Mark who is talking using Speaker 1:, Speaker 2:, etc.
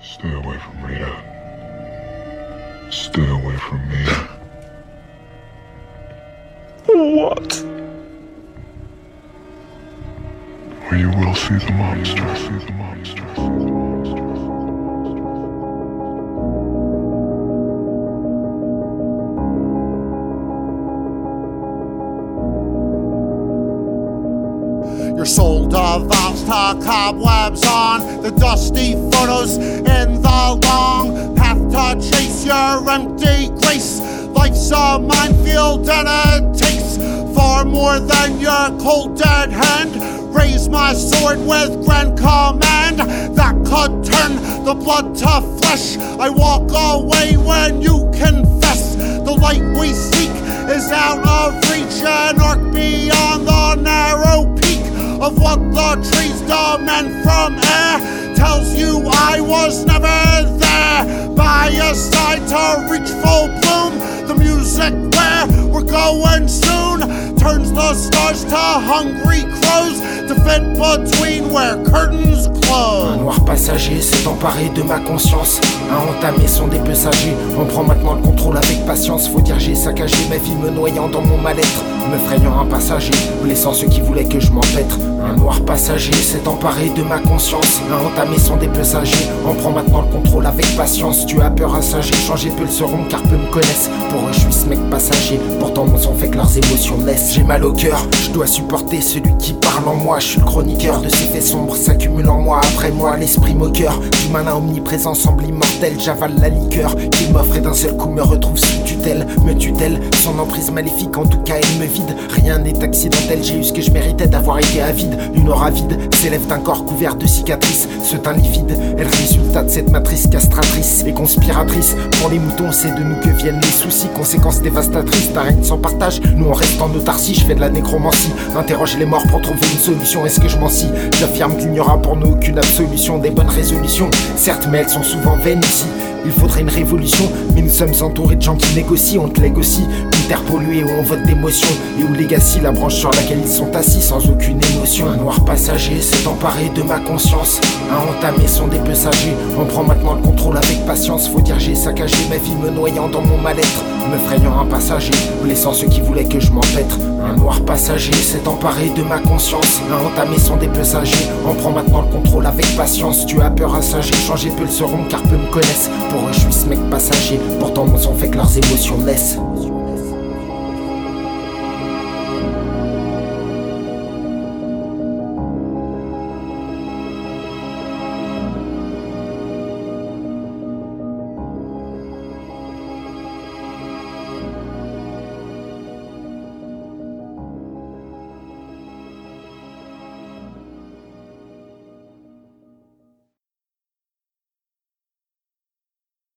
Speaker 1: Stay away from Rita. Stay away from me.
Speaker 2: What?
Speaker 1: Or you will see the monster. See the monster.
Speaker 3: Your soul devolves to cobwebs on the dusty photos in the long path to chase your empty grace. Life's a minefield and it takes far more than your cold dead hand. Raise my sword with grand command that could turn the blood to flesh. I walk away when you confess. Of what the trees demand from air tells you I was never there by your side to reach full bloom. The music where we're going soon turns the stars to hungry crows to fit between where curtains close.
Speaker 4: Passager s'est emparé de ma conscience, a entamé son dépessager. On prend maintenant le contrôle avec patience. Faut dire j'ai saccagé ma vie, me noyant dans mon mal-être, me frayant un passager, blessant ceux qui voulaient que je m'empêtre. Un noir passager s'est emparé de ma conscience, a entamé son dépessager. On prend maintenant le contrôle avec patience. Tu as peur à sager, changer peu le seront car peu me connaissent. Pour eux je suis ce mec passager, pourtant mon sang fait que leurs émotions naissent. J'ai mal au cœur, je dois supporter celui qui parle en moi. Je suis le chroniqueur de ces faits sombres s'accumulent en moi. Après moi, l'esprit moqueur du malin omniprésent semble immortel. J'avale la liqueur qu'il m'offre et d'un seul coup me retrouve sous tutelle, me tutelle. Son emprise maléfique, en tout cas, elle me vide. Rien n'est accidentel, j'ai eu ce que je méritais d'avoir été avide. Une aura vide s'élève d'un corps couvert de cicatrices. Ce teint livide est le résultat de cette matrice castratrice et conspiratrice. Pour les moutons, c'est de nous que viennent les soucis, conséquences dévastatrices d'un règne sans partage. Nous, on reste en autarcie, je fais de la nécromancie. Interroge les morts pour trouver une solution. Est-ce que je m'en scie? J'affirme qu'il n'y aura pour nous aucune absolution. Des bonnes résolutions, certes, mais elles sont souvent vaines ici. Il faudrait une révolution, mais nous sommes entourés de gens qui négocient. On te lègue aussi une terre polluée où on vote d'émotions et où Legacy, la branche sur laquelle ils sont assis sans aucune émotion. Un noir passager s'est emparé de ma conscience, a entamé son dépessager. On prend maintenant le contrôle avec patience. Faut dire j'ai saccagé ma vie, me noyant dans mon mal-être, me frayant un passager, blessant ceux qui voulaient que je m'empêtre. Un noir passager s'est emparé de ma conscience, a entamé son dépessager. On prend maintenant le contrôle avec patience. Tu as peur à sager, changer peu le seront car peu me connaissent. Pour eux, je suis ce mec passager, pourtant mon sang fait que leurs émotions naissent.